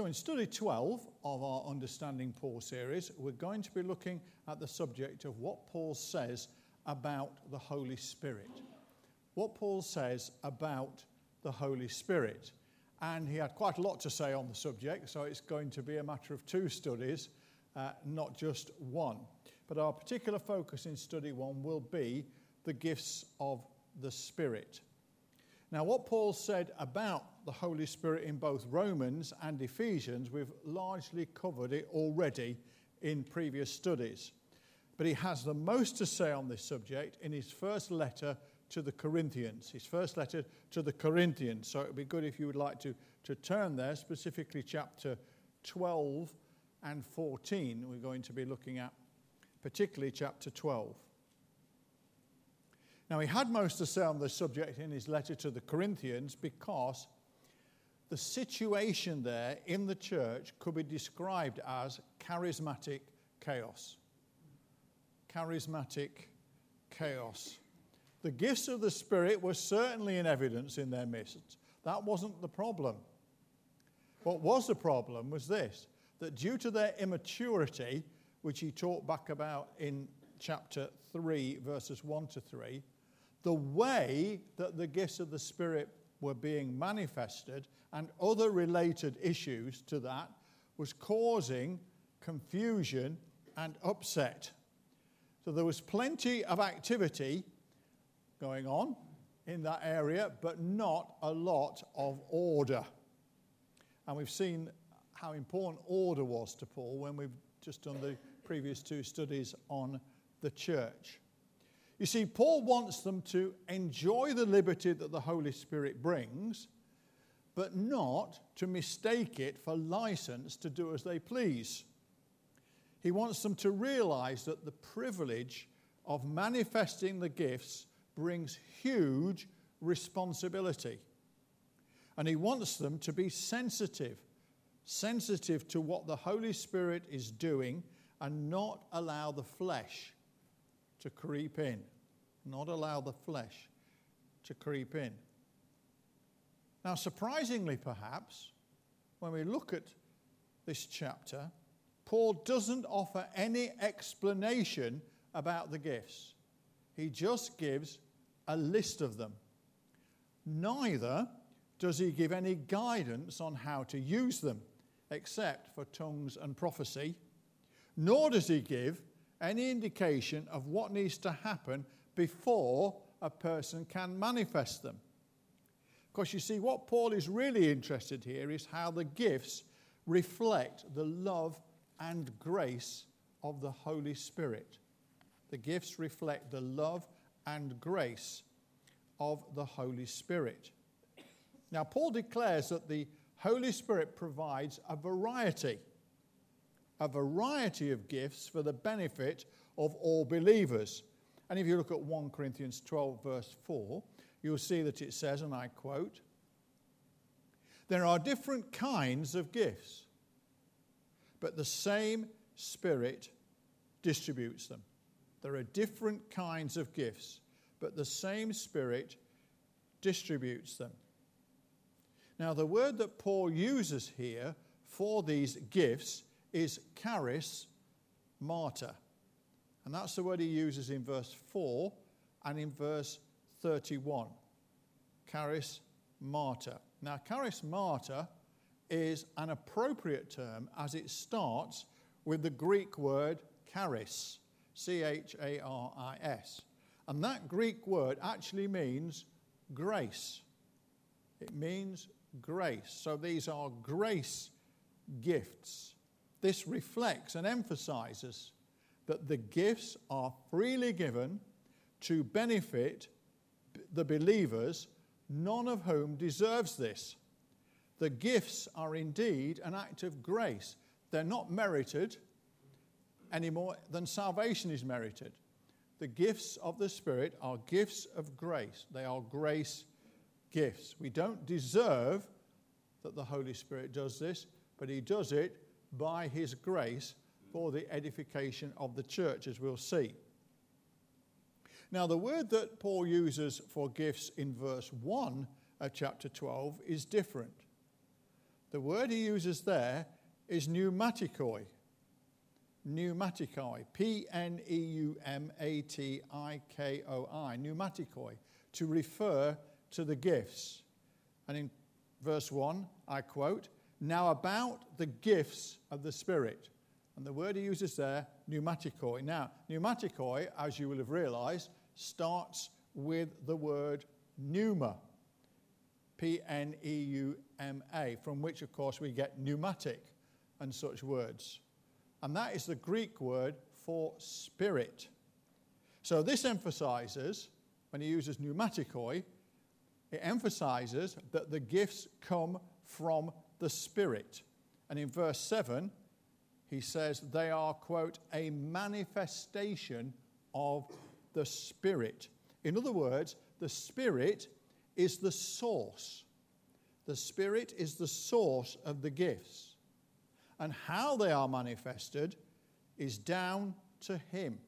So, in study 12 of our Understanding Paul series, we're going to be looking at the subject of what Paul says about the Holy Spirit. What Paul says about the Holy Spirit. And he had quite a lot to say on the subject, so it's going to be a matter of two studies, uh, not just one. But our particular focus in study one will be the gifts of the Spirit. Now, what Paul said about the Holy Spirit in both Romans and Ephesians, we've largely covered it already in previous studies. But he has the most to say on this subject in his first letter to the Corinthians, his first letter to the Corinthians. So it would be good if you would like to, to turn there, specifically chapter 12 and 14. We're going to be looking at particularly chapter 12. Now, he had most to say on the subject in his letter to the Corinthians because the situation there in the church could be described as charismatic chaos. Charismatic chaos. The gifts of the Spirit were certainly in evidence in their midst. That wasn't the problem. What was the problem was this that due to their immaturity, which he talked back about in chapter 3, verses 1 to 3, the way that the gifts of the Spirit were being manifested and other related issues to that was causing confusion and upset. So there was plenty of activity going on in that area, but not a lot of order. And we've seen how important order was to Paul when we've just done the previous two studies on the church. You see, Paul wants them to enjoy the liberty that the Holy Spirit brings, but not to mistake it for license to do as they please. He wants them to realize that the privilege of manifesting the gifts brings huge responsibility. And he wants them to be sensitive, sensitive to what the Holy Spirit is doing and not allow the flesh to creep in, not allow the flesh to creep in. Now, surprisingly, perhaps, when we look at this chapter, Paul doesn't offer any explanation about the gifts. He just gives a list of them. Neither does he give any guidance on how to use them, except for tongues and prophecy, nor does he give any indication of what needs to happen before a person can manifest them. Because you see, what Paul is really interested here is how the gifts reflect the love and grace of the Holy Spirit. The gifts reflect the love and grace of the Holy Spirit. Now, Paul declares that the Holy Spirit provides a variety a variety of gifts for the benefit of all believers. And if you look at 1 Corinthians 12, verse 4, you'll see that it says, and I quote, There are different kinds of gifts, but the same Spirit distributes them. There are different kinds of gifts, but the same Spirit distributes them. Now, the word that Paul uses here for these gifts is charis martyr. And that's the word he uses in verse 4 and in verse 31. Charis martyr. Now, charismata is an appropriate term as it starts with the Greek word charis, C H A R I S. And that Greek word actually means grace. It means grace. So these are grace gifts. This reflects and emphasizes that the gifts are freely given to benefit the believers, none of whom deserves this. The gifts are indeed an act of grace. They're not merited any more than salvation is merited. The gifts of the Spirit are gifts of grace, they are grace gifts. We don't deserve that the Holy Spirit does this, but He does it by his grace for the edification of the church, as we'll see. Now, the word that Paul uses for gifts in verse 1 of chapter 12 is different. The word he uses there is pneumatikoi. Pneumatikoi. P N E U M A T I K O I. Pneumatikoi. To refer to the gifts. And in verse 1, I quote, Now about the gifts of the Spirit. And the word he uses there, pneumatikoi. Now, pneumatikoi, as you will have realized, starts with the word pneuma. P N E U M A, from which, of course, we get pneumatic and such words. And that is the Greek word for spirit. So this emphasizes, when he uses pneumatikoi, it emphasizes that the gifts come from the Spirit. And in verse 7, he says they are, quote, a manifestation of the Spirit. In other words, the Spirit is the source. The Spirit is the source of the gifts. And how they are manifested is down to Him.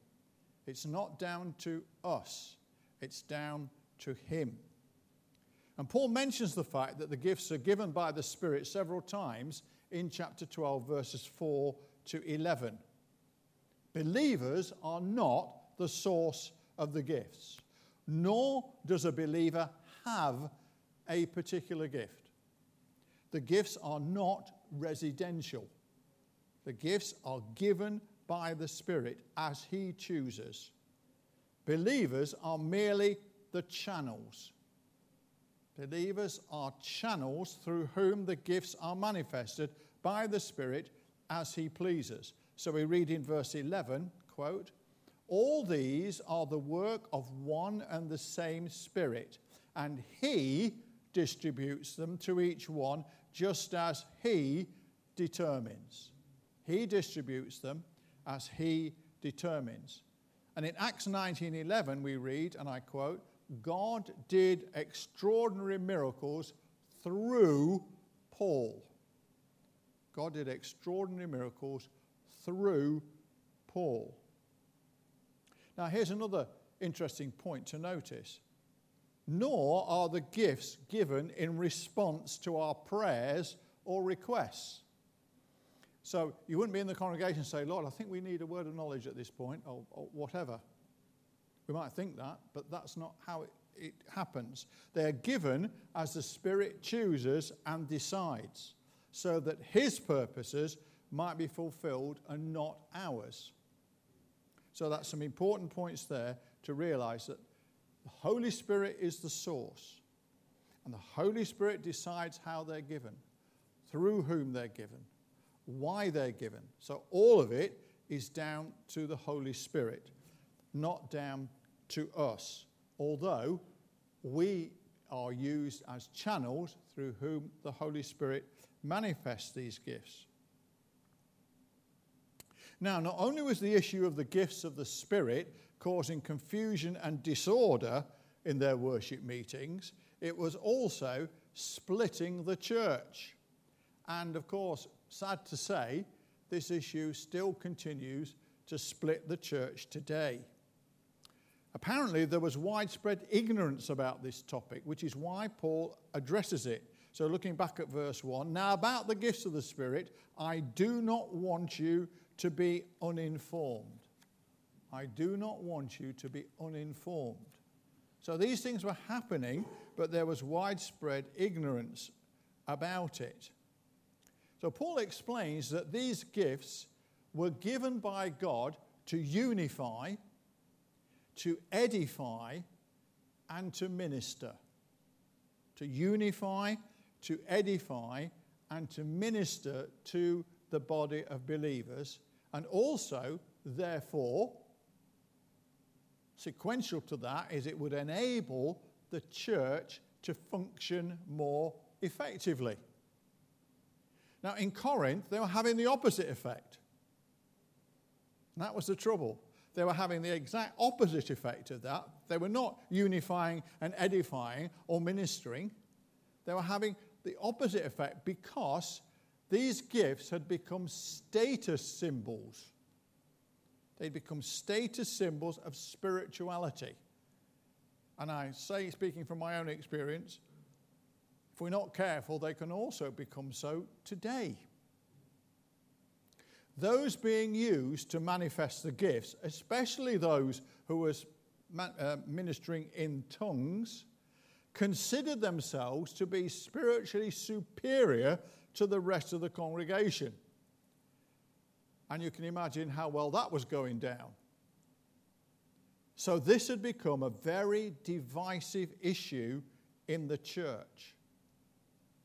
It's not down to us, it's down to Him. And Paul mentions the fact that the gifts are given by the Spirit several times in chapter 12, verses 4 to 11. Believers are not the source of the gifts, nor does a believer have a particular gift. The gifts are not residential, the gifts are given by the Spirit as He chooses. Believers are merely the channels. Believers are channels through whom the gifts are manifested by the Spirit as He pleases. So we read in verse 11, quote, All these are the work of one and the same Spirit, and He distributes them to each one just as He determines. He distributes them as He determines. And in Acts 19:11 we read, and I quote, God did extraordinary miracles through Paul. God did extraordinary miracles through Paul. Now, here's another interesting point to notice. Nor are the gifts given in response to our prayers or requests. So you wouldn't be in the congregation and say, Lord, I think we need a word of knowledge at this point, or, or whatever. We might think that, but that's not how it, it happens. They're given as the Spirit chooses and decides, so that His purposes might be fulfilled and not ours. So that's some important points there to realize that the Holy Spirit is the source, and the Holy Spirit decides how they're given, through whom they're given, why they're given. So all of it is down to the Holy Spirit not down to us, although we are used as channels through whom the Holy Spirit manifests these gifts. Now, not only was the issue of the gifts of the Spirit causing confusion and disorder in their worship meetings, it was also splitting the church. And of course, sad to say, this issue still continues to split the church today. Apparently, there was widespread ignorance about this topic, which is why Paul addresses it. So, looking back at verse 1 now about the gifts of the Spirit, I do not want you to be uninformed. I do not want you to be uninformed. So, these things were happening, but there was widespread ignorance about it. So, Paul explains that these gifts were given by God to unify to edify and to minister. To unify, to edify, and to minister to the body of believers. And also, therefore, sequential to that is it would enable the church to function more effectively. Now, in Corinth, they were having the opposite effect. And that was the trouble they were having the exact opposite effect of that. They were not unifying and edifying or ministering. They were having the opposite effect because these gifts had become status symbols. They'd become status symbols of spirituality. And I say, speaking from my own experience, if we're not careful, they can also become so today. Those being used to manifest the gifts, especially those who were uh, ministering in tongues, considered themselves to be spiritually superior to the rest of the congregation. And you can imagine how well that was going down. So, this had become a very divisive issue in the church.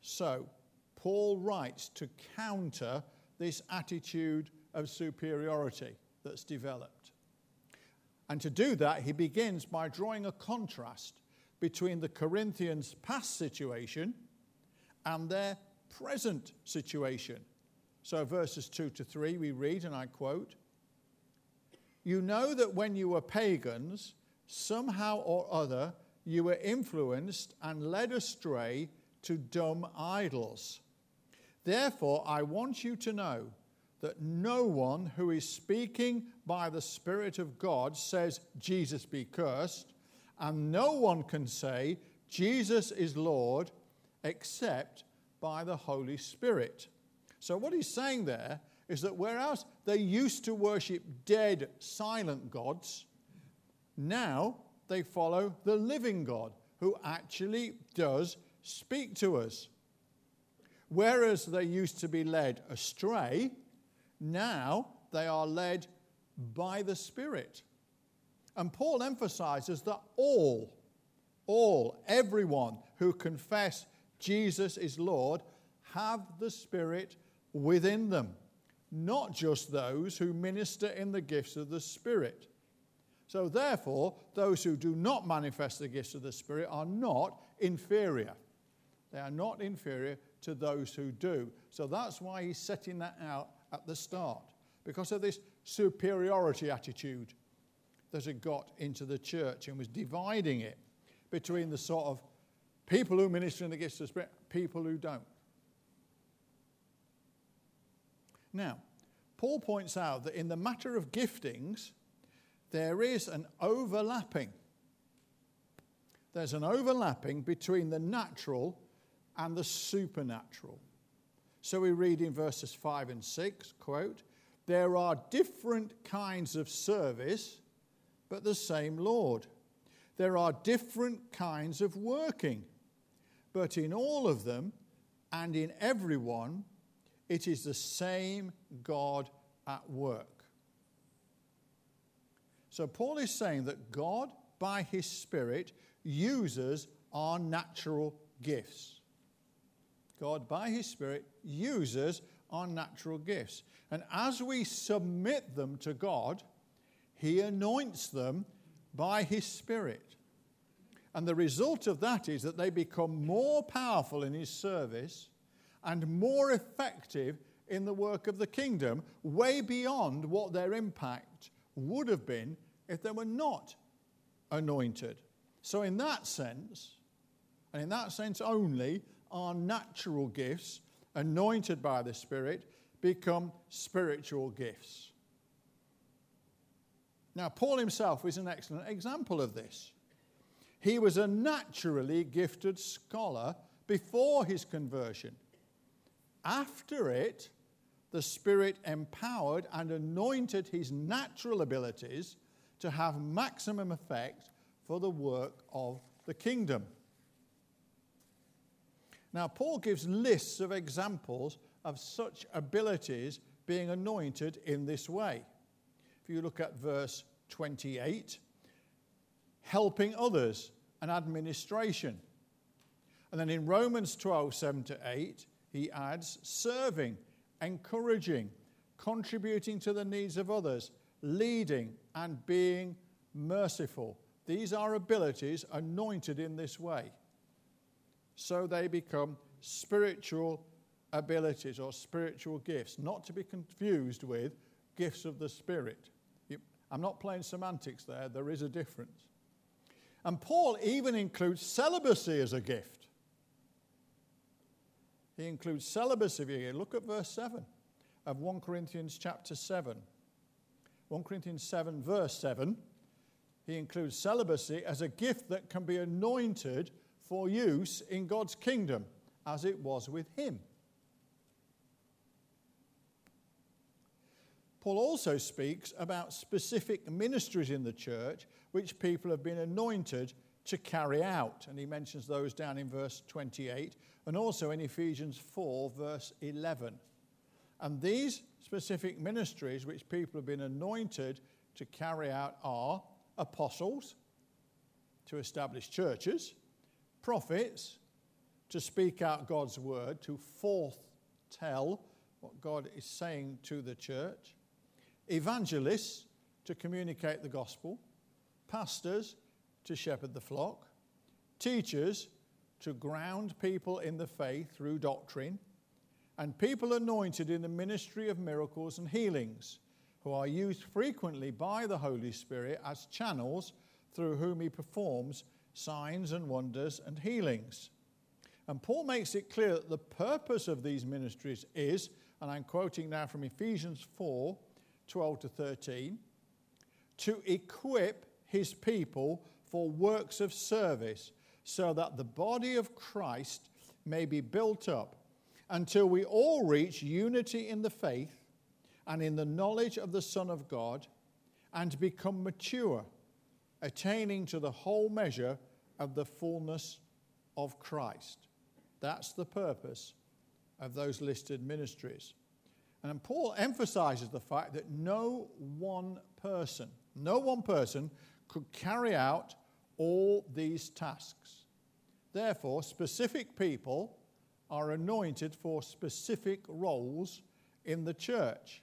So, Paul writes to counter this attitude of superiority that's developed. And to do that, he begins by drawing a contrast between the Corinthians' past situation and their present situation. So, verses 2 to 3, we read, and I quote You know that when you were pagans, somehow or other, you were influenced and led astray to dumb idols. Therefore, I want you to know that no one who is speaking by the Spirit of God says, Jesus be cursed, and no one can say, Jesus is Lord, except by the Holy Spirit. So, what he's saying there is that whereas they used to worship dead, silent gods, now they follow the living God who actually does speak to us. Whereas they used to be led astray, now they are led by the Spirit. And Paul emphasizes that all, all, everyone who confess Jesus is Lord have the Spirit within them, not just those who minister in the gifts of the Spirit. So, therefore, those who do not manifest the gifts of the Spirit are not inferior. They are not inferior to those who do. So, that's why he's setting that out at the start, because of this superiority attitude that had got into the church and was dividing it between the sort of people who minister in the gifts of the Spirit, people who don't. Now, Paul points out that in the matter of giftings, there is an overlapping. There's an overlapping between the natural and the supernatural. So we read in verses 5 and 6, quote, There are different kinds of service, but the same Lord. There are different kinds of working, but in all of them and in everyone, it is the same God at work. So Paul is saying that God, by his Spirit, uses our natural gifts. God, by His Spirit, uses our natural gifts. And as we submit them to God, He anoints them by His Spirit. And the result of that is that they become more powerful in His service and more effective in the work of the kingdom, way beyond what their impact would have been if they were not anointed. So, in that sense, and in that sense only, our natural gifts, anointed by the Spirit, become spiritual gifts. Now, Paul himself is an excellent example of this. He was a naturally gifted scholar before his conversion. After it, the Spirit empowered and anointed his natural abilities to have maximum effect for the work of the kingdom. Now, Paul gives lists of examples of such abilities being anointed in this way. If you look at verse 28, helping others and administration. And then in Romans 12, 7 to 8, he adds serving, encouraging, contributing to the needs of others, leading, and being merciful. These are abilities anointed in this way so they become spiritual abilities or spiritual gifts, not to be confused with gifts of the Spirit. I'm not playing semantics there, there is a difference. And Paul even includes celibacy as a gift. He includes celibacy here. Look at verse 7 of 1 Corinthians chapter 7. 1 Corinthians 7, verse 7. He includes celibacy as a gift that can be anointed for use in God's kingdom. as it was with him. Paul also speaks about specific ministries in the church which people have been anointed to carry out. And he mentions those down in verse 28 and also in Ephesians 4, verse 11. And these specific ministries which people have been anointed to carry out are apostles, to establish churches, prophets, to speak out God's word, to foretell what God is saying to the church, evangelists, to communicate the gospel, pastors, to shepherd the flock, teachers, to ground people in the faith through doctrine, and people anointed in the ministry of miracles and healings, who are used frequently by the Holy Spirit as channels through whom He performs signs and wonders and healings. And Paul makes it clear that the purpose of these ministries is, and I'm quoting now from Ephesians 4 12 to 13, to equip his people for works of service so that the body of Christ may be built up until we all reach unity in the faith and in the knowledge of the Son of God and become mature, attaining to the whole measure of the fullness of Christ. That's the purpose of those listed ministries. And Paul emphasizes the fact that no one person, no one person could carry out all these tasks. Therefore, specific people are anointed for specific roles in the church.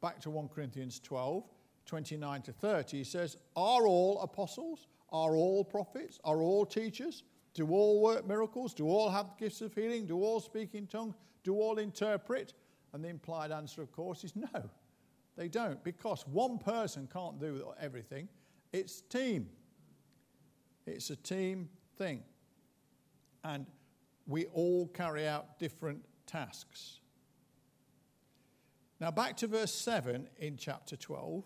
Back to 1 Corinthians 12, 29 to 30, he says, Are all apostles? Are all prophets? Are all teachers? Do all work miracles? Do all have gifts of healing? Do all speak in tongues? Do all interpret? And the implied answer, of course, is no, they don't, because one person can't do everything. It's team. It's a team thing. And we all carry out different tasks. Now, back to verse 7 in chapter 12.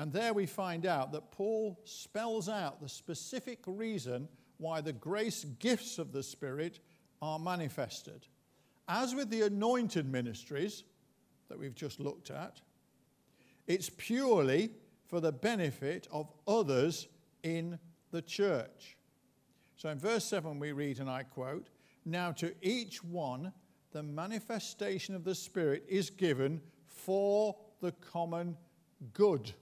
And there we find out that Paul spells out the specific reason why the grace gifts of the Spirit are manifested. As with the anointed ministries that we've just looked at, it's purely for the benefit of others in the church. So in verse 7, we read, and I quote, Now to each one the manifestation of the Spirit is given for the common good.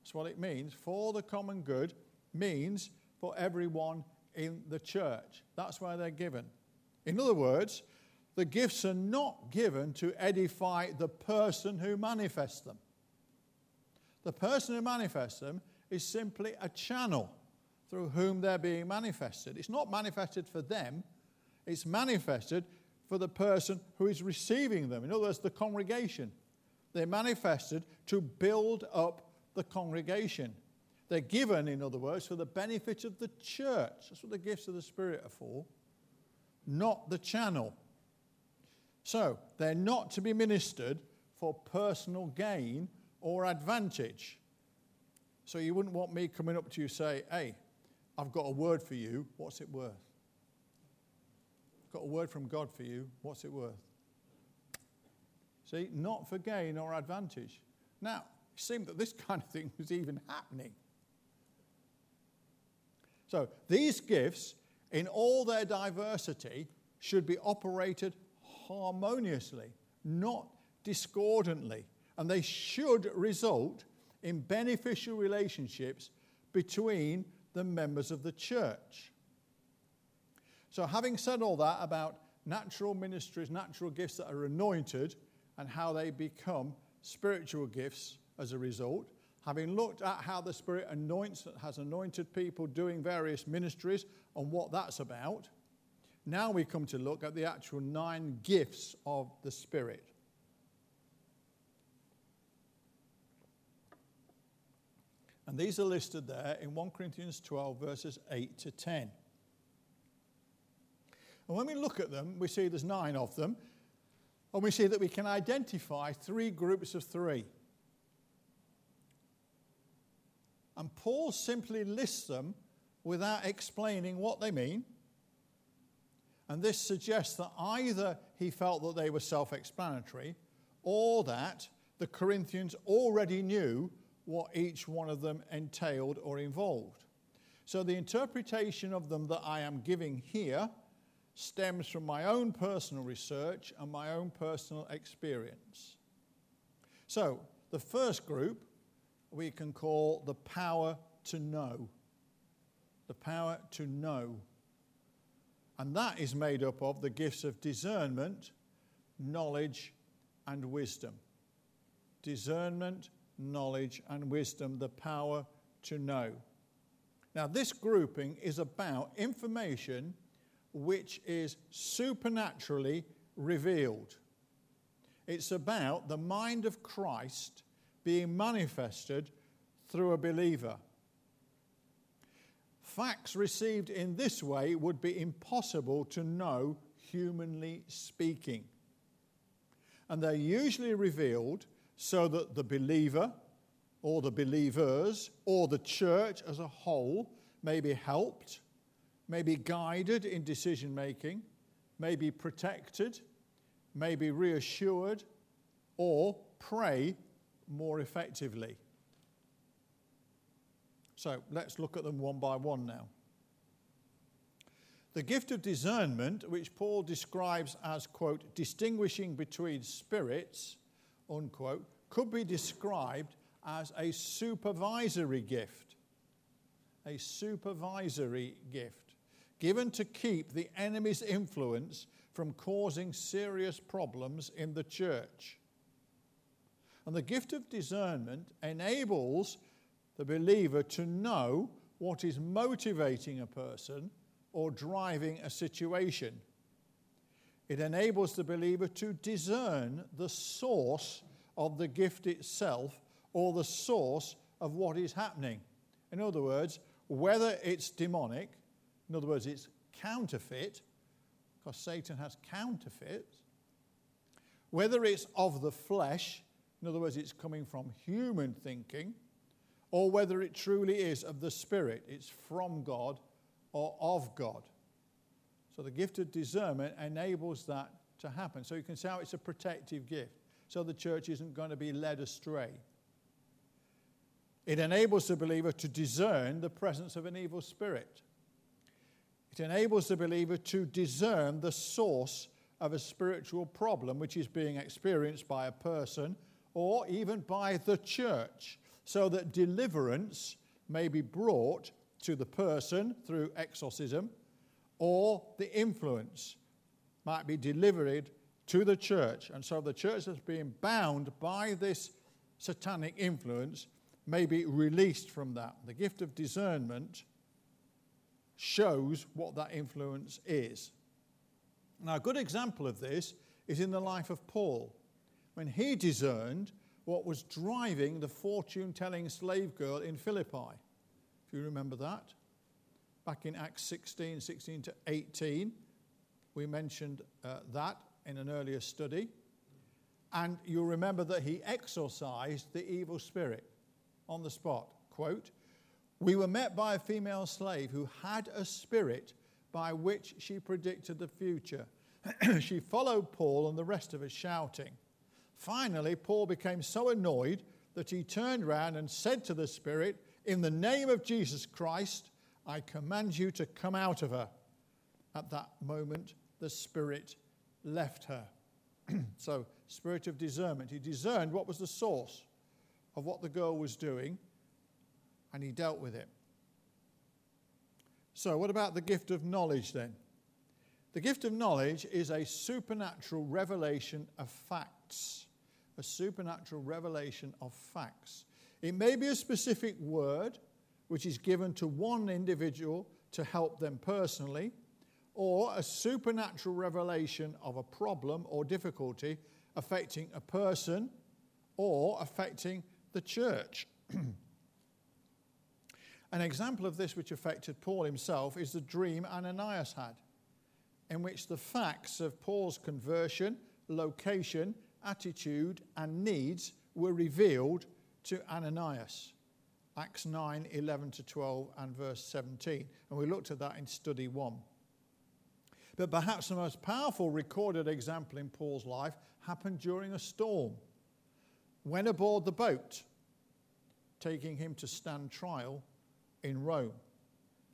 That's what it means. For the common good means for everyone in the church. That's why they're given. In other words, the gifts are not given to edify the person who manifests them. The person who manifests them is simply a channel through whom they're being manifested. It's not manifested for them, it's manifested for the person who is receiving them. In other words, the congregation. They're manifested to build up the congregation. They're given, in other words, for the benefit of the church. That's what the gifts of the Spirit are for, not the channel. So, they're not to be ministered for personal gain or advantage. So, you wouldn't want me coming up to you say, hey, I've got a word for you. What's it worth? I've got a word from God for you. What's it worth? See, not for gain or advantage. Now, seemed that this kind of thing was even happening. So, these gifts, in all their diversity, should be operated harmoniously, not discordantly. And they should result in beneficial relationships between the members of the church. So, having said all that about natural ministries, natural gifts that are anointed, and how they become spiritual gifts as a result, having looked at how the Spirit anoints, has anointed people doing various ministries and what that's about, now we come to look at the actual nine gifts of the Spirit. And these are listed there in 1 Corinthians 12, verses 8 to 10. And when we look at them, we see there's nine of them, and we see that we can identify three groups of three. And Paul simply lists them without explaining what they mean. And this suggests that either he felt that they were self explanatory or that the Corinthians already knew what each one of them entailed or involved. So the interpretation of them that I am giving here stems from my own personal research and my own personal experience. So, the first group we can call the power to know. The power to know. And that is made up of the gifts of discernment, knowledge, and wisdom. Discernment, knowledge, and wisdom, the power to know. Now, this grouping is about information which is supernaturally revealed. It's about the mind of Christ being manifested through a believer. Facts received in this way would be impossible to know, humanly speaking. And they're usually revealed so that the believer, or the believers, or the church as a whole may be helped, may be guided in decision making, may be protected, may be reassured, or pray more effectively. So let's look at them one by one now. The gift of discernment, which Paul describes as, quote, distinguishing between spirits, unquote, could be described as a supervisory gift. A supervisory gift given to keep the enemy's influence from causing serious problems in the church. And the gift of discernment enables the believer to know what is motivating a person or driving a situation. It enables the believer to discern the source of the gift itself or the source of what is happening. In other words, whether it's demonic, in other words, it's counterfeit, because Satan has counterfeits, whether it's of the flesh, in other words, it's coming from human thinking, or whether it truly is of the Spirit, it's from God or of God. So the gift of discernment enables that to happen. So you can see how it's a protective gift, so the church isn't going to be led astray. It enables the believer to discern the presence of an evil spirit. It enables the believer to discern the source of a spiritual problem which is being experienced by a person or even by the church, so that deliverance may be brought to the person through exorcism, or the influence might be delivered to the church. And so the church that's being bound by this satanic influence may be released from that. The gift of discernment shows what that influence is. Now, a good example of this is in the life of Paul when he discerned what was driving the fortune telling slave girl in Philippi. If you remember that. Back in Acts 16, 16 to 18, we mentioned uh, that in an earlier study. And you'll remember that he exorcised the evil spirit on the spot. Quote, We were met by a female slave who had a spirit by which she predicted the future. she followed Paul and the rest of us, shouting, Finally, Paul became so annoyed that he turned round and said to the Spirit, In the name of Jesus Christ, I command you to come out of her. At that moment, the Spirit left her. so, spirit of discernment. He discerned what was the source of what the girl was doing, and he dealt with it. So, what about the gift of knowledge then? The gift of knowledge is a supernatural revelation of facts a supernatural revelation of facts. It may be a specific word which is given to one individual to help them personally, or a supernatural revelation of a problem or difficulty affecting a person or affecting the church. An example of this, which affected Paul himself, is the dream Ananias had, in which the facts of Paul's conversion, location, attitude, and needs were revealed to Ananias. Acts 9 11 to 12 and verse 17. And we looked at that in study 1. But perhaps the most powerful recorded example in Paul's life happened during a storm. When aboard the boat, taking him to stand trial in Rome.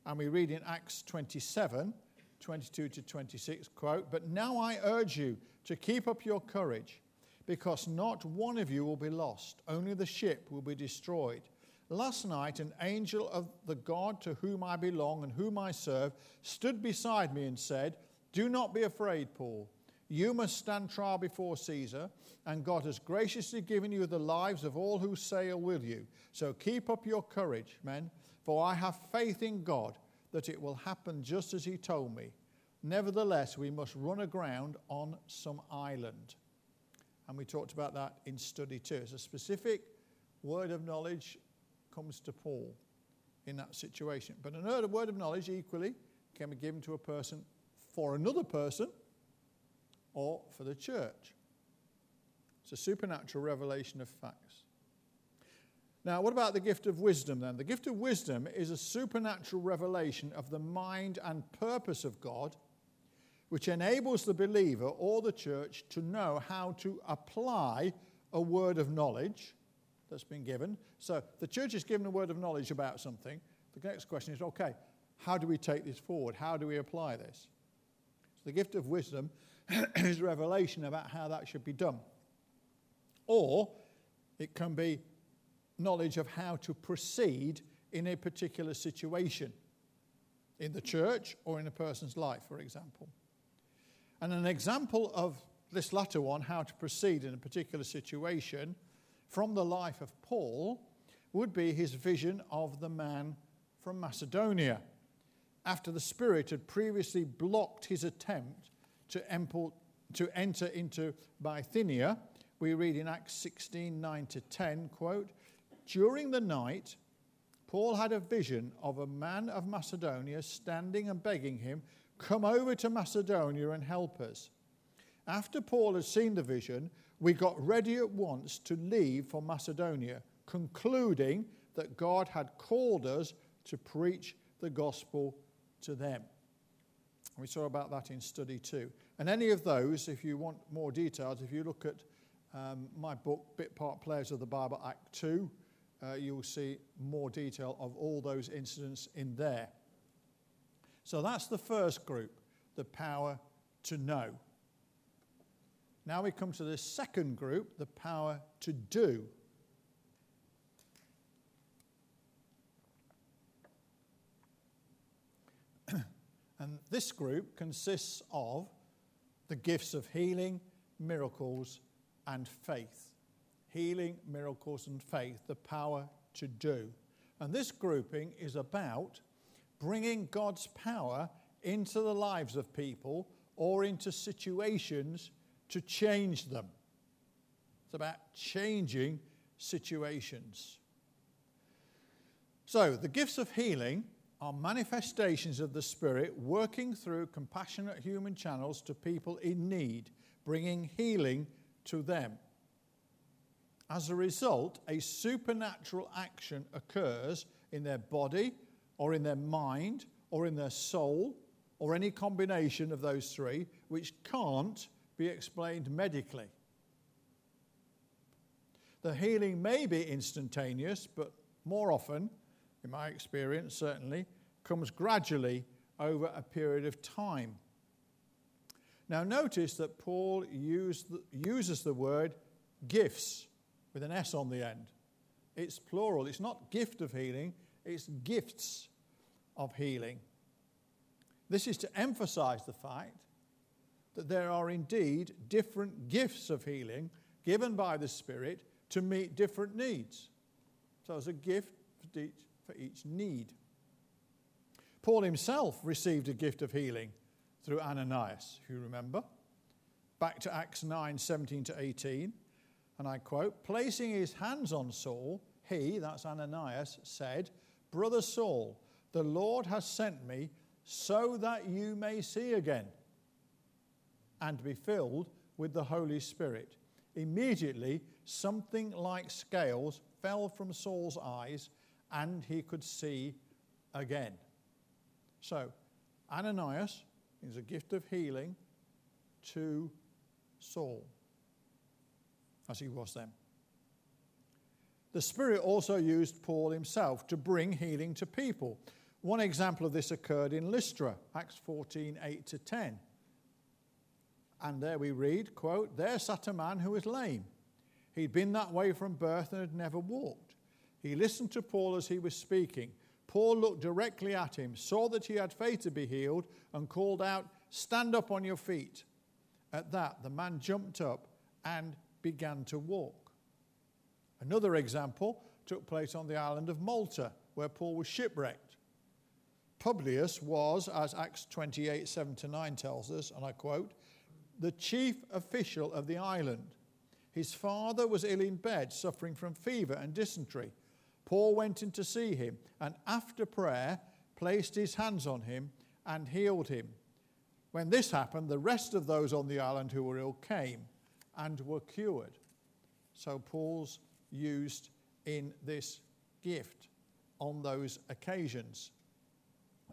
And we read in Acts 27 22 to 26, quote, But now I urge you to keep up your courage, because not one of you will be lost, only the ship will be destroyed. Last night, an angel of the God to whom I belong and whom I serve stood beside me and said, Do not be afraid, Paul. You must stand trial before Caesar, and God has graciously given you the lives of all who sail with you. So keep up your courage, men, for I have faith in God that it will happen just as He told me. Nevertheless, we must run aground on some island. And we talked about that in study two. It's a specific word of knowledge comes to Paul in that situation. But another word of knowledge equally can be given to a person for another person or for the church. It's a supernatural revelation of facts. Now, what about the gift of wisdom then? The gift of wisdom is a supernatural revelation of the mind and purpose of God, which enables the believer or the church to know how to apply a word of knowledge that's been given. So the church is given a word of knowledge about something. The next question is okay, how do we take this forward? How do we apply this? So the gift of wisdom is revelation about how that should be done. Or it can be knowledge of how to proceed in a particular situation in the church or in a person's life, for example. And an example of this latter one, how to proceed in a particular situation, from the life of Paul would be his vision of the man from Macedonia. After the Spirit had previously blocked his attempt to, to enter into Bithynia, we read in Acts 16 9 to 10, quote, during the night, Paul had a vision of a man of Macedonia standing and begging him, Come over to Macedonia and help us. After Paul had seen the vision, we got ready at once to leave for Macedonia, concluding that God had called us to preach the gospel to them. We saw about that in study two. And any of those, if you want more details, if you look at um, my book, Bit Part Players of the Bible, Act 2, uh, you'll see more detail of all those incidents in there. So that's the first group, the power to know. Now we come to the second group, the power to do. and this group consists of the gifts of healing, miracles, and faith healing, miracles, and faith, the power to do. And this grouping is about bringing God's power into the lives of people or into situations to change them. It's about changing situations. So, the gifts of healing are manifestations of the Spirit working through compassionate human channels to people in need, bringing healing to them. As a result, a supernatural action occurs in their body or in their mind or in their soul or any combination of those three, which can't be explained medically. The healing may be instantaneous, but more often, in my experience certainly, comes gradually over a period of time. Now, notice that Paul the, uses the word gifts with an S on the end. It's plural. It's not gift of healing, it's gifts of healing. This is to emphasize the fact that there are indeed different gifts of healing given by the Spirit to meet different needs. So there's a gift for each, for each need. Paul himself received a gift of healing through Ananias, if you remember. Back to Acts 9 17 to 18 and I quote, placing his hands on Saul, he, that's Ananias, said, Brother Saul, the Lord has sent me so that you may see again and be filled with the Holy Spirit. Immediately, something like scales fell from Saul's eyes and he could see again. So, Ananias is a gift of healing to Saul, as he was then. The Spirit also used Paul himself to bring healing to people. One example of this occurred in Lystra, Acts 14 8 to 10. And there we read, quote, There sat a man who was lame. He'd been that way from birth and had never walked. He listened to Paul as he was speaking. Paul looked directly at him, saw that he had faith to be healed, and called out, Stand up on your feet. At that, the man jumped up and began to walk. Another example took place on the island of Malta, where Paul was shipwrecked. Publius was, as Acts 28 7 to 9 tells us, and I quote, the chief official of the island. His father was ill in bed, suffering from fever and dysentery. Paul went in to see him, and after prayer, placed his hands on him and healed him. When this happened, the rest of those on the island who were ill came and were cured. So Paul's used in this gift on those occasions.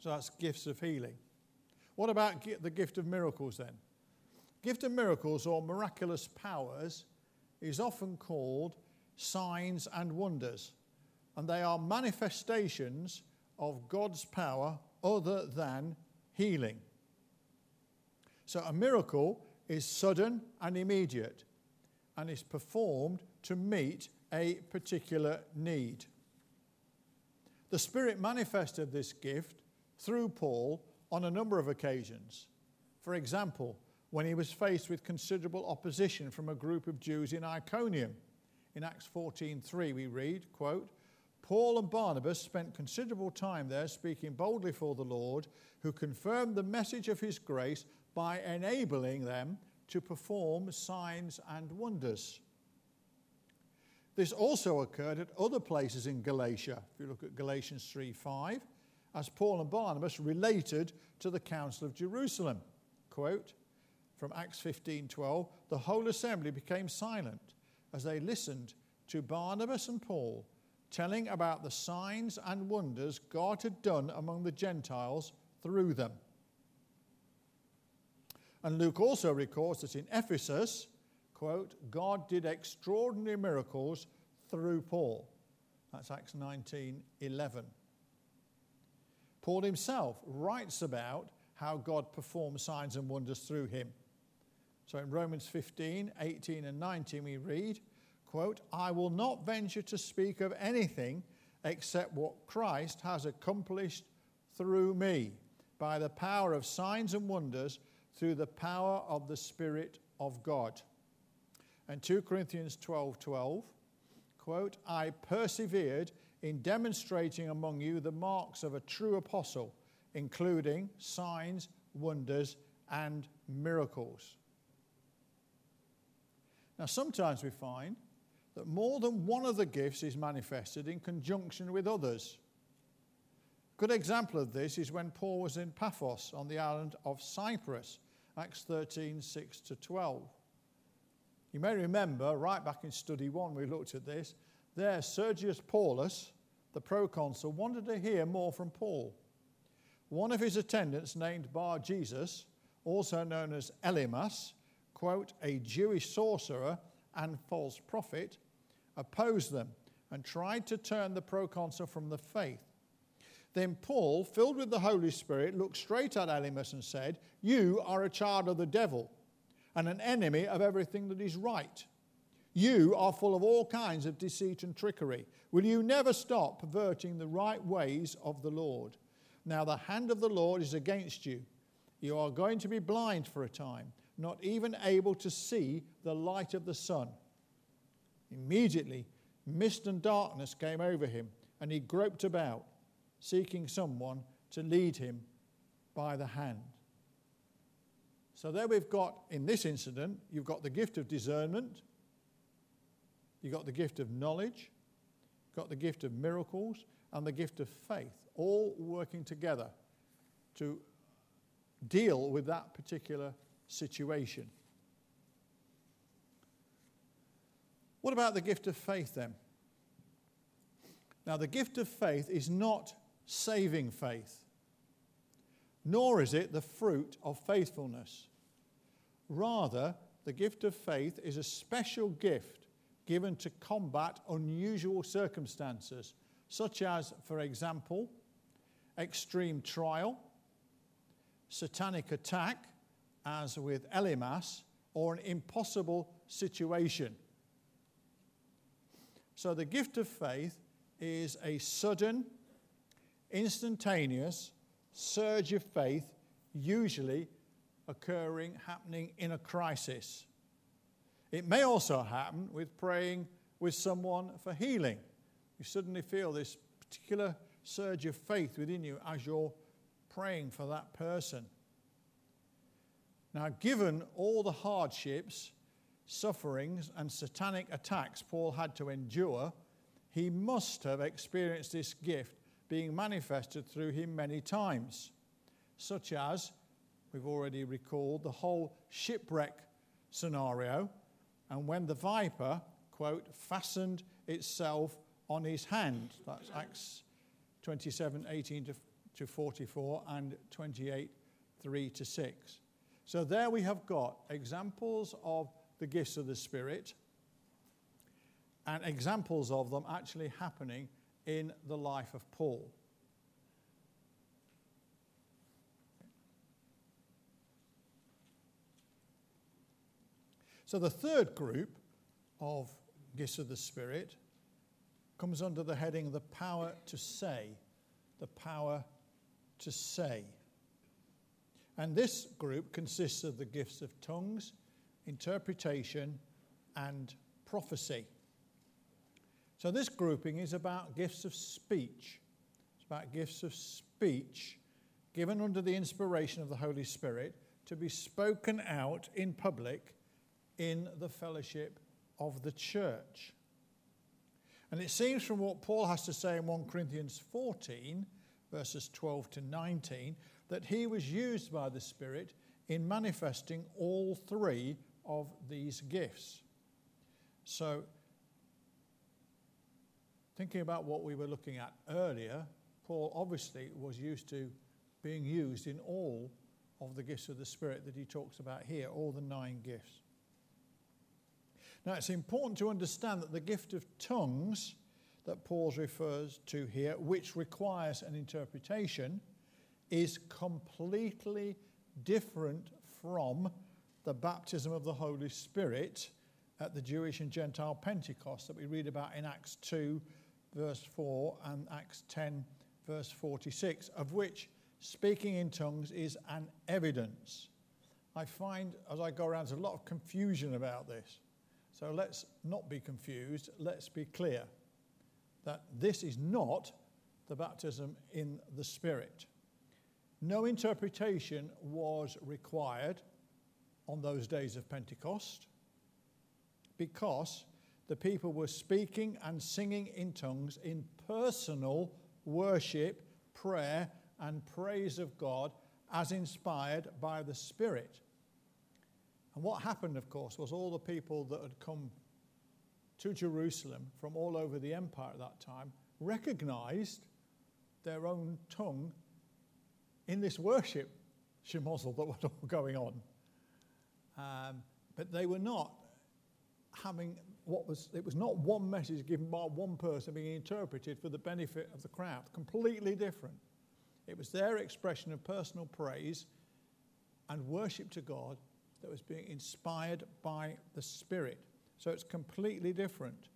So that's gifts of healing. What about the gift of miracles then? Gift of miracles or miraculous powers is often called signs and wonders, and they are manifestations of God's power other than healing. So a miracle is sudden and immediate and is performed to meet a particular need. The Spirit manifested this gift through Paul on a number of occasions. For example, when he was faced with considerable opposition from a group of Jews in Iconium. In Acts 14:3 we read, quote, Paul and Barnabas spent considerable time there speaking boldly for the Lord, who confirmed the message of his grace by enabling them to perform signs and wonders. This also occurred at other places in Galatia. If you look at Galatians 3:5, as Paul and Barnabas related to the Council of Jerusalem. Quote, from Acts 15:12, the whole assembly became silent as they listened to Barnabas and Paul telling about the signs and wonders God had done among the Gentiles through them. And Luke also records that in Ephesus, quote, God did extraordinary miracles through Paul. That's Acts 19:11. Paul himself writes about how God performed signs and wonders through him. So in Romans 15, 18, and 19, we read, quote, I will not venture to speak of anything except what Christ has accomplished through me by the power of signs and wonders through the power of the Spirit of God. And 2 Corinthians 12 12, quote, I persevered in demonstrating among you the marks of a true apostle, including signs, wonders, and miracles. Now, sometimes we find that more than one of the gifts is manifested in conjunction with others. A Good example of this is when Paul was in Paphos on the island of Cyprus, Acts 13 6 to 12. You may remember, right back in study one, we looked at this. There, Sergius Paulus, the proconsul, wanted to hear more from Paul. One of his attendants, named Bar Jesus, also known as Elymas, quote, a Jewish sorcerer and false prophet, opposed them and tried to turn the proconsul from the faith. Then Paul, filled with the Holy Spirit, looked straight at Elymas and said, You are a child of the devil and an enemy of everything that is right. You are full of all kinds of deceit and trickery. Will you never stop perverting the right ways of the Lord? Now the hand of the Lord is against you. You are going to be blind for a time not even able to see the light of the sun. Immediately, mist and darkness came over him, and he groped about, seeking someone to lead him by the hand. So, there we've got, in this incident, you've got the gift of discernment, you've got the gift of knowledge, you've got the gift of miracles, and the gift of faith, all working together to deal with that particular situation. What about the gift of faith then? Now, the gift of faith is not saving faith. Nor is it the fruit of faithfulness. Rather, the gift of faith is a special gift given to combat unusual circumstances, such as, for example, extreme trial, satanic attack, as with Elymas, or an impossible situation. So the gift of faith is a sudden, instantaneous surge of faith, usually occurring, happening in a crisis. It may also happen with praying with someone for healing. You suddenly feel this particular surge of faith within you as you're praying for that person. Now, given all the hardships, sufferings, and satanic attacks Paul had to endure, he must have experienced this gift being manifested through him many times, such as we've already recalled the whole shipwreck scenario, and when the viper, quote, fastened itself on his hand. That's Acts 27 18 to, to 44 and 28 3 to 6. So there we have got examples of the gifts of the Spirit and examples of them actually happening in the life of Paul. So the third group of gifts of the Spirit comes under the heading the power to say. The power to say. And this group consists of the gifts of tongues, interpretation, and prophecy. So this grouping is about gifts of speech. It's about gifts of speech given under the inspiration of the Holy Spirit to be spoken out in public in the fellowship of the church. And it seems from what Paul has to say in 1 Corinthians 14, verses 12 to 19, that he was used by the Spirit in manifesting all three of these gifts. So, thinking about what we were looking at earlier, Paul obviously was used to being used in all of the gifts of the Spirit that he talks about here, all the nine gifts. Now, it's important to understand that the gift of tongues that Paul refers to here, which requires an interpretation, is completely different from the baptism of the Holy Spirit at the Jewish and Gentile Pentecost that we read about in Acts 2, verse 4, and Acts 10, verse 46, of which speaking in tongues is an evidence. I find as I go around, there's a lot of confusion about this. So let's not be confused. Let's be clear that this is not the baptism in the Spirit. No interpretation was required on those days of Pentecost because the people were speaking and singing in tongues in personal worship, prayer, and praise of God as inspired by the Spirit. And what happened, of course, was all the people that had come to Jerusalem from all over the empire at that time recognized their own tongue in this worship shemozzle that was all going on. Um, but they were not having what was, it was not one message given by one person being interpreted for the benefit of the crowd. Completely different. It was their expression of personal praise and worship to God that was being inspired by the Spirit. So it's completely different.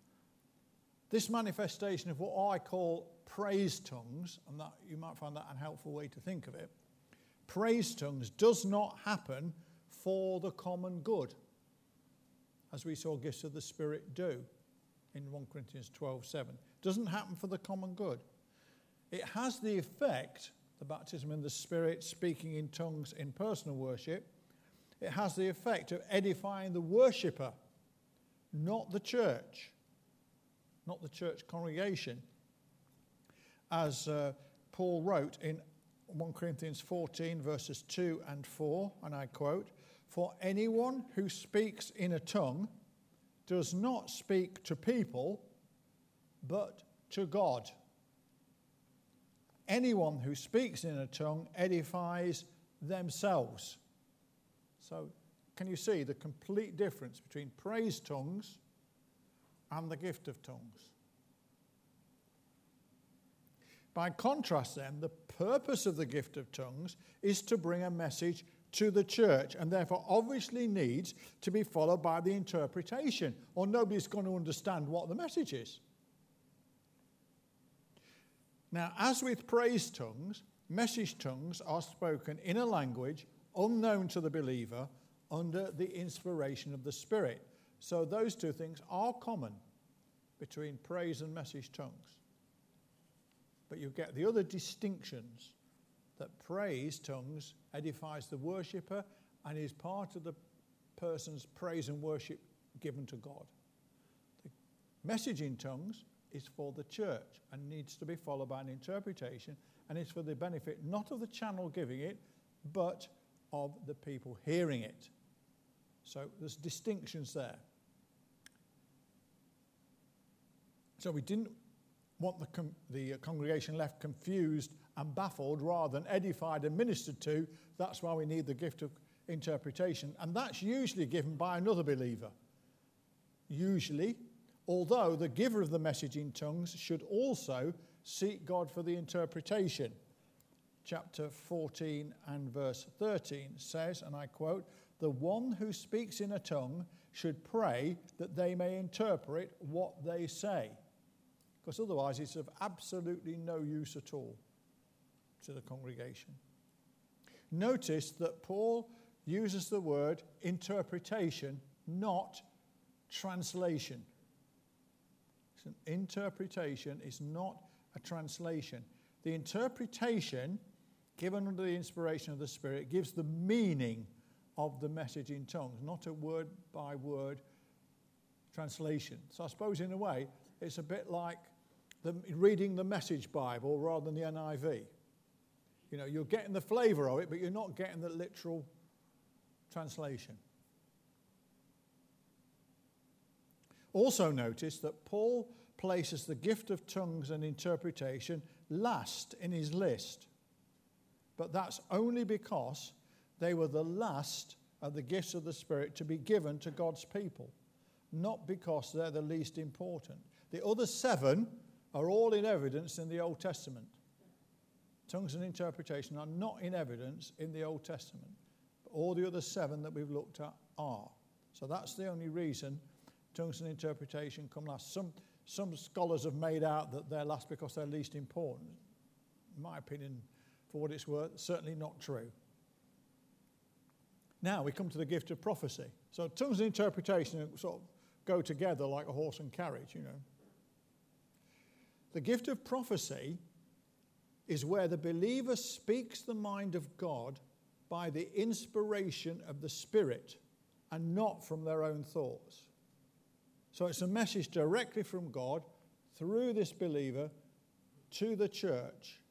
This manifestation of what I call praise tongues, and that you might find that an helpful way to think of it, praise tongues does not happen for the common good, as we saw gifts of the Spirit do in 1 Corinthians 12 7. Doesn't happen for the common good. It has the effect, the baptism in the Spirit, speaking in tongues in personal worship, it has the effect of edifying the worshipper, not the church, not the church congregation as uh, Paul wrote in 1 Corinthians 14, verses 2 and 4, and I quote, For anyone who speaks in a tongue does not speak to people, but to God. anyone who speaks in a tongue edifies themselves. So, can you see the complete difference between praise tongues and the gift of tongues? By contrast, then, the purpose of the gift of tongues is to bring a message to the church and therefore obviously needs to be followed by the interpretation, or nobody's going to understand what the message is. Now, as with praise tongues, message tongues are spoken in a language unknown to the believer under the inspiration of the Spirit. So, those two things are common between praise and message tongues. But you get the other distinctions that praise tongues edifies the worshipper and is part of the person's praise and worship given to God. The message in tongues is for the church and needs to be followed by an interpretation, and it's for the benefit not of the channel giving it, but of the people hearing it. So there's distinctions there. So we didn't want the, com- the congregation left confused and baffled rather than edified and ministered to. That's why we need the gift of interpretation. And that's usually given by another believer. Usually, although the giver of the message in tongues should also seek God for the interpretation. Chapter 14 and verse 13 says, and I quote, The one who speaks in a tongue should pray that they may interpret what they say. Because otherwise, it's of absolutely no use at all to the congregation. Notice that Paul uses the word interpretation, not translation. An interpretation is not a translation. The interpretation given under the inspiration of the Spirit gives the meaning of the message in tongues, not a word by word translation. So I suppose, in a way, it's a bit like the, reading the Message Bible rather than the NIV. You know, you're getting the flavor of it, but you're not getting the literal translation. Also, notice that Paul places the gift of tongues and interpretation last in his list. But that's only because they were the last of the gifts of the Spirit to be given to God's people, not because they're the least important. The other seven are all in evidence in the Old Testament. Tongues and interpretation are not in evidence in the Old Testament. But all the other seven that we've looked at are. So that's the only reason tongues and interpretation come last. Some, some scholars have made out that they're last because they're least important. In my opinion, for what it's worth, certainly not true. Now we come to the gift of prophecy. So tongues and interpretation sort of go together like a horse and carriage, you know. The gift of prophecy is where the believer speaks the mind of God by the inspiration of the Spirit and not from their own thoughts. So it's a message directly from God through this believer to the church,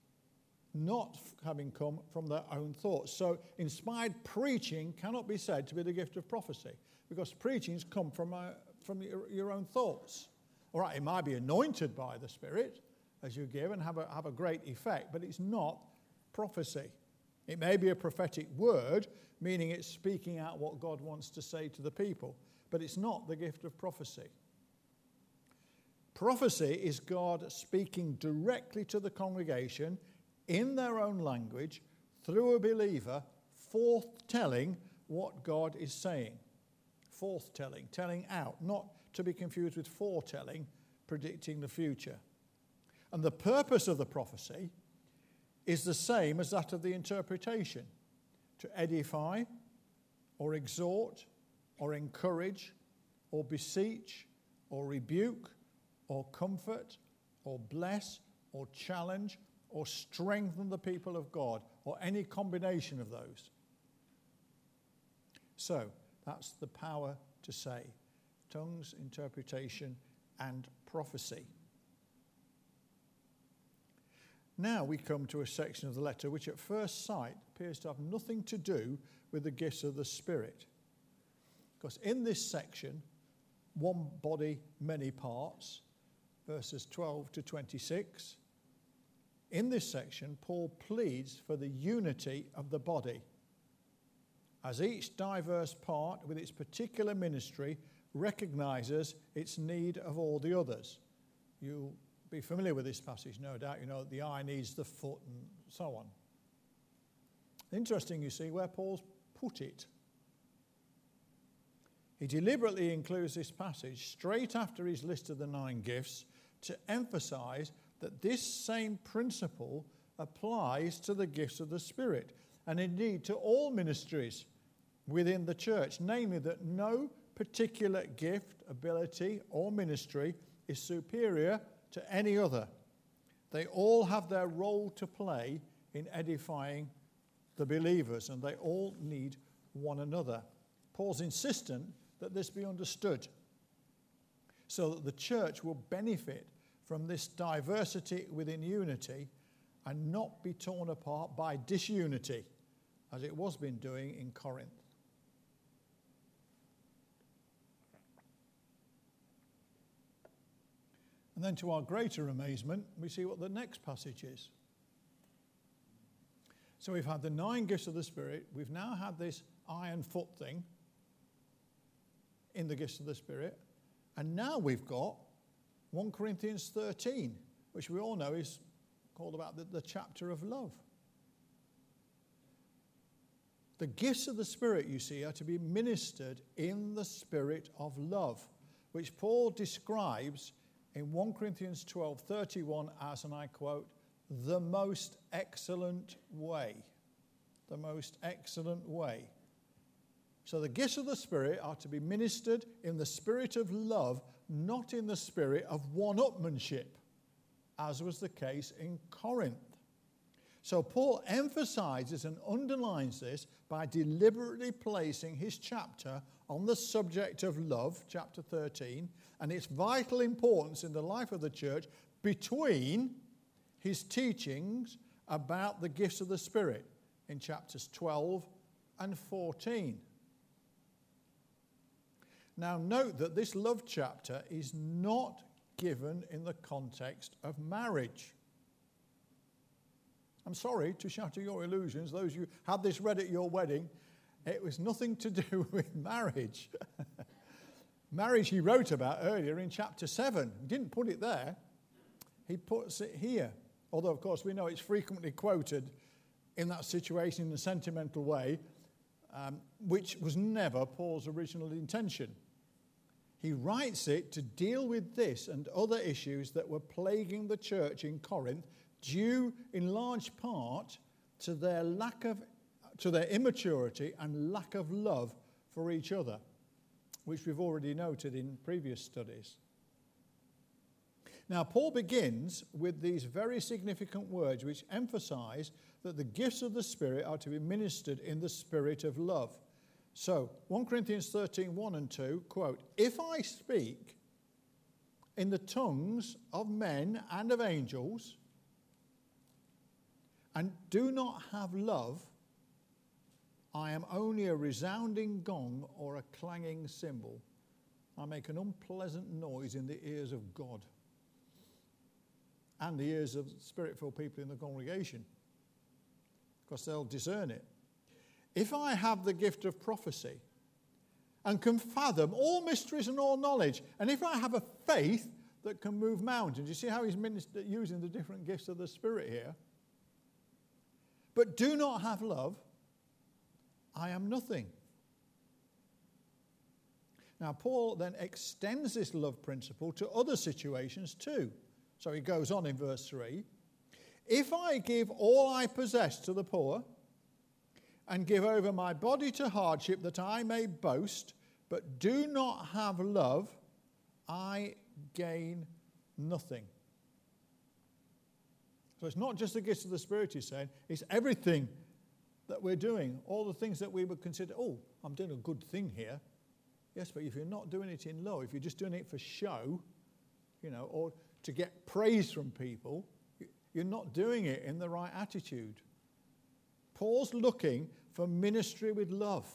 not having come from their own thoughts. So inspired preaching cannot be said to be the gift of prophecy because preachings come from, uh, from your, your own thoughts. All right, it might be anointed by the Spirit as you give and have a, have a great effect, but it's not prophecy. It may be a prophetic word, meaning it's speaking out what God wants to say to the people, but it's not the gift of prophecy. Prophecy is God speaking directly to the congregation in their own language through a believer, forth-telling what God is saying. Forth-telling, telling out, not to be confused with foretelling, predicting the future. And the purpose of the prophecy is the same as that of the interpretation to edify or exhort or encourage or beseech or rebuke or comfort or bless or challenge or strengthen the people of God or any combination of those. So that's the power to say tongues, interpretation, and prophecy. Now we come to a section of the letter which at first sight appears to have nothing to do with the gifts of the Spirit. Because in this section, one body, many parts, verses 12 to 26, in this section, Paul pleads for the unity of the body, as each diverse part with its particular ministry recognizes its need of all the others. You'll be familiar with this passage, no doubt. You know the eye needs the foot and so on. Interesting, you see, where Paul's put it. He deliberately includes this passage straight after his list of the nine gifts to emphasize that this same principle applies to the gifts of the Spirit and indeed to all ministries within the church, namely that no particular gift, ability, or ministry is superior to any other. They all have their role to play in edifying the believers, and they all need one another. Paul's insistent that this be understood so that the church will benefit from this diversity within unity and not be torn apart by disunity, as it was been doing in Corinth. And then, to our greater amazement, we see what the next passage is. So, we've had the nine gifts of the Spirit, we've now had this iron foot thing in the gifts of the Spirit, and now we've got 1 Corinthians 13, which we all know is called about the, the chapter of love. The gifts of the Spirit, you see, are to be ministered in the spirit of love, which Paul describes in 1 Corinthians 12 31 as, and I quote, the most excellent way. The most excellent way. So the gifts of the Spirit are to be ministered in the spirit of love, not in the spirit of one upmanship, as was the case in Corinth. So Paul emphasizes and underlines this by deliberately placing his chapter on the subject of love, chapter 13, and its vital importance in the life of the church between his teachings about the gifts of the Spirit in chapters 12 and 14. Now, note that this love chapter is not given in the context of marriage. I'm sorry to shatter your illusions. Those you had this read at your wedding, it was nothing to do with marriage. marriage he wrote about earlier in chapter 7. He didn't put it there, he puts it here. Although, of course, we know it's frequently quoted in that situation in a sentimental way, um, which was never Paul's original intention. He writes it to deal with this and other issues that were plaguing the church in Corinth, due in large part to their lack of to their immaturity and lack of love for each other, which we've already noted in previous studies. Now, Paul begins with these very significant words which emphasize that the gifts of the Spirit are to be ministered in the spirit of love. So, 1 Corinthians 13, 1 and 2, quote, If I speak in the tongues of men and of angels, and do not have love, I am only a resounding gong or a clanging cymbal. I make an unpleasant noise in the ears of God and the ears of spirit filled people in the congregation because they'll discern it. If I have the gift of prophecy and can fathom all mysteries and all knowledge, and if I have a faith that can move mountains, you see how he's using the different gifts of the Spirit here? But do not have love, I am nothing. Now, Paul then extends this love principle to other situations too. So he goes on in verse 3 If I give all I possess to the poor, and give over my body to hardship that I may boast, but do not have love, I gain nothing. So it's not just the gifts of the Spirit, he's saying, it's everything that we're doing, all the things that we would consider, oh, I'm doing a good thing here. Yes, but if you're not doing it in love, if you're just doing it for show, you know, or to get praise from people, you're not doing it in the right attitude. Paul's looking for ministry with love.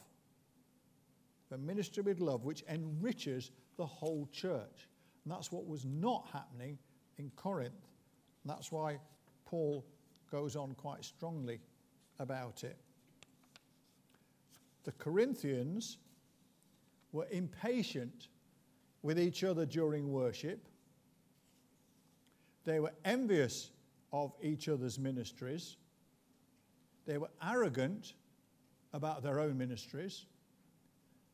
For ministry with love, which enriches the whole church. And that's what was not happening in Corinth. And that's why Paul goes on quite strongly about it. The Corinthians were impatient with each other during worship. They were envious of each other's ministries. They were arrogant about their own ministries.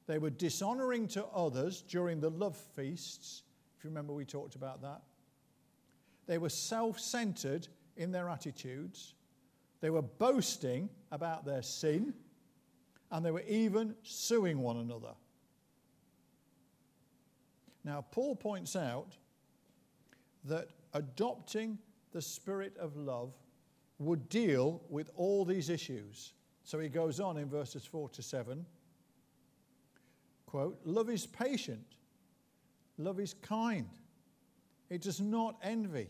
They were dishonoring to others during the love feasts. If you remember, we talked about that. They were self centered in their attitudes. They were boasting about their sin. And they were even suing one another. Now, Paul points out that adopting the spirit of love would deal with all these issues. So he goes on in verses 4 to 7. Quote, love is patient, love is kind, it does not envy,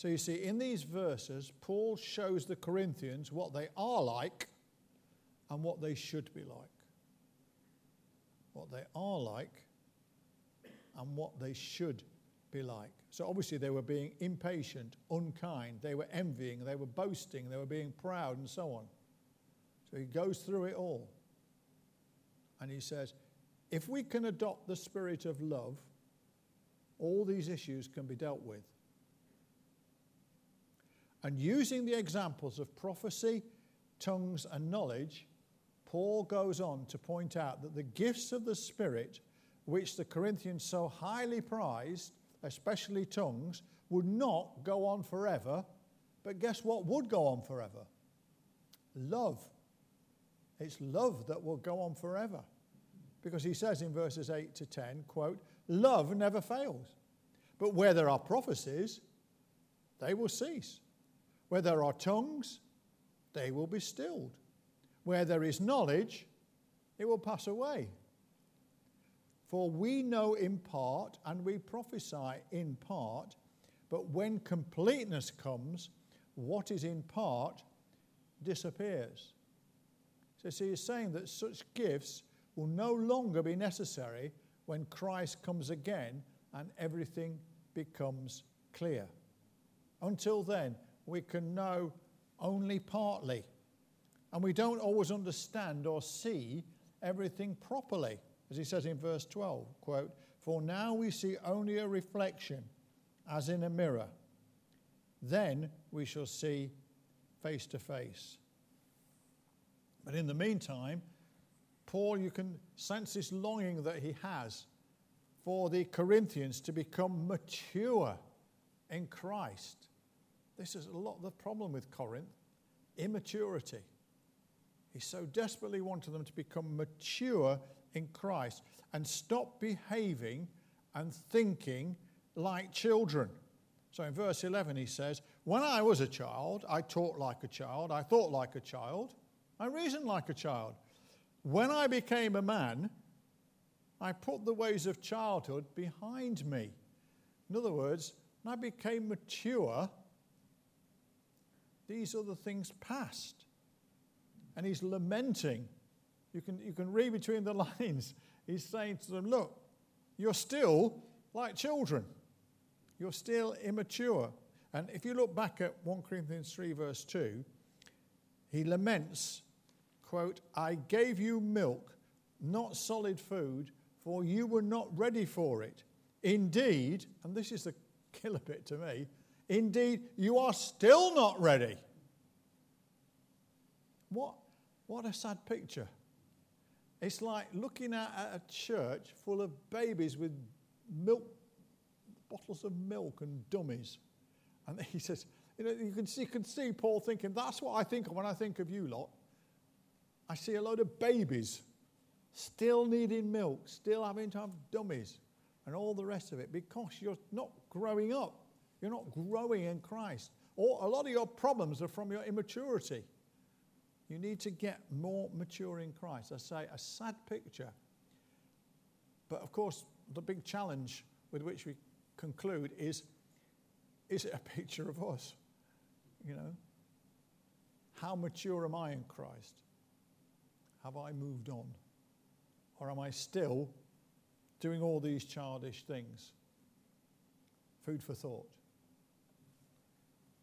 So you see, in these verses, Paul shows the Corinthians what they are like and what they should be like. What they are like and what they should be like. So obviously they were being impatient, unkind, they were envying, they were boasting, they were being proud, and so on. So he goes through it all. And he says, if we can adopt the spirit of love, all these issues can be dealt with. And using the examples of prophecy, tongues, and knowledge, Paul goes on to point out that the gifts of the Spirit, which the Corinthians so highly prized, especially tongues, would not go on forever. But guess what would go on forever? Love. It's love that will go on forever. Because he says in verses 8 to 10, quote, love never fails. But where there are prophecies, they will cease. Where there are tongues, they will be stilled. Where there is knowledge, it will pass away. For we know in part and we prophesy in part, but when completeness comes, what is in part disappears. So, see, he's saying that such gifts will no longer be necessary when Christ comes again and everything becomes clear. Until then, we can know only partly, and we don't always understand or see everything properly as he says in verse 12, quote, For now we see only a reflection as in a mirror. Then we shall see face to face. But in the meantime, Paul, you can sense this longing that he has for the Corinthians to become mature in Christ. This is a lot of the problem with Corinth immaturity. He so desperately wanted them to become mature in Christ and stop behaving and thinking like children. So in verse 11, he says, When I was a child, I talked like a child, I thought like a child, I reasoned like a child. When I became a man, I put the ways of childhood behind me. In other words, I became mature, these are the things past. And he's lamenting you can, you can read between the lines. He's saying to them, Look, you're still like children, you're still immature. And if you look back at 1 Corinthians 3, verse 2, he laments, quote, I gave you milk, not solid food, for you were not ready for it. Indeed, and this is the killer bit to me, indeed, you are still not ready. What, what a sad picture. It's like looking at a church full of babies with milk, bottles of milk and dummies. And he says, you know, you can see, you can see Paul thinking, that's what I think of when I think of you lot. I see a load of babies still needing milk, still having to have dummies, and all the rest of it because you're not growing up. You're not growing in Christ. Or a lot of your problems are from your immaturity. You need to get more mature in Christ. I say a sad picture. But of course, the big challenge with which we conclude is is it a picture of us? You know? How mature am I in Christ? Have I moved on? Or am I still doing all these childish things? Food for thought.